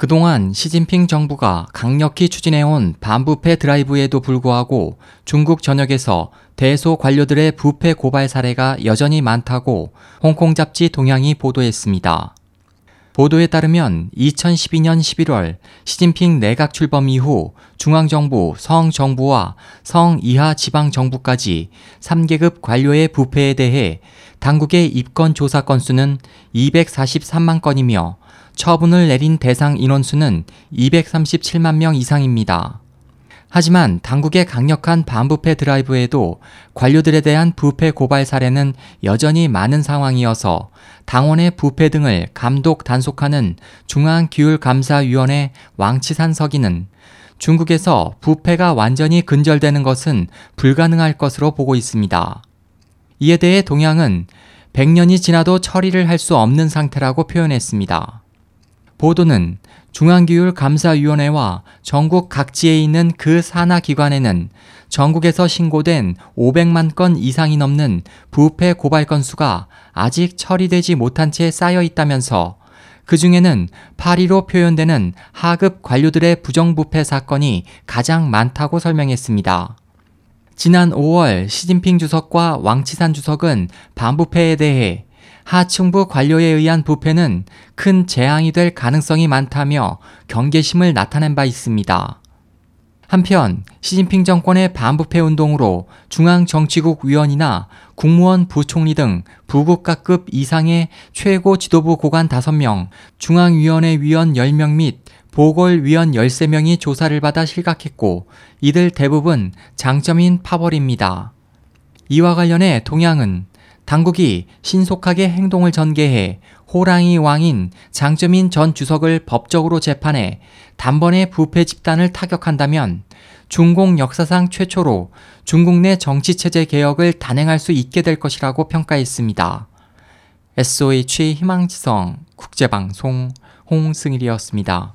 그동안 시진핑 정부가 강력히 추진해온 반부패 드라이브에도 불구하고 중국 전역에서 대소 관료들의 부패 고발 사례가 여전히 많다고 홍콩 잡지 동향이 보도했습니다. 보도에 따르면 2012년 11월 시진핑 내각 출범 이후 중앙정부, 성정부와 성 이하 지방정부까지 3계급 관료의 부패에 대해 당국의 입건 조사 건수는 243만 건이며 처분을 내린 대상 인원수는 237만 명 이상입니다. 하지만 당국의 강력한 반부패 드라이브에도 관료들에 대한 부패 고발 사례는 여전히 많은 상황이어서 당원의 부패 등을 감독 단속하는 중앙기율감사위원회 왕치산 서기는 중국에서 부패가 완전히 근절되는 것은 불가능할 것으로 보고 있습니다. 이에 대해 동양은 100년이 지나도 처리를 할 수 없는 상태라고 표현했습니다. 보도는 중앙기율감사위원회와 전국 각지에 있는 그 산하 기관에는 전국에서 신고된 500만 건 이상이 넘는 부패 고발 건수가 아직 처리되지 못한 채 쌓여 있다면서 그 중에는 파리로 표현되는 하급 관료들의 부정부패 사건이 가장 많다고 설명했습니다. 지난 5월 시진핑 주석과 왕치산 주석은 반부패에 대해 하층부 관료에 의한 부패는 큰 재앙이 될 가능성이 많다며 경계심을 나타낸 바 있습니다. 한편 시진핑 정권의 반부패 운동으로 중앙정치국 위원이나 국무원 부총리 등 부국가급 이상의 최고 지도부 고관 5명, 중앙위원회 위원 10명 및 보궐위원 13명이 조사를 받아 실각했고 이들 대부분 장점인 파벌입니다. 이와 관련해 동양은 당국이 신속하게 행동을 전개해 호랑이 왕인 장점인 전 주석을 법적으로 재판해 단번에 부패 집단을 타격한다면 중공 역사상 최초로 중국 내 정치체제 개혁을 단행할 수 있게 될 것이라고 평가했습니다. SOH 희망지성 국제방송 홍승일이었습니다.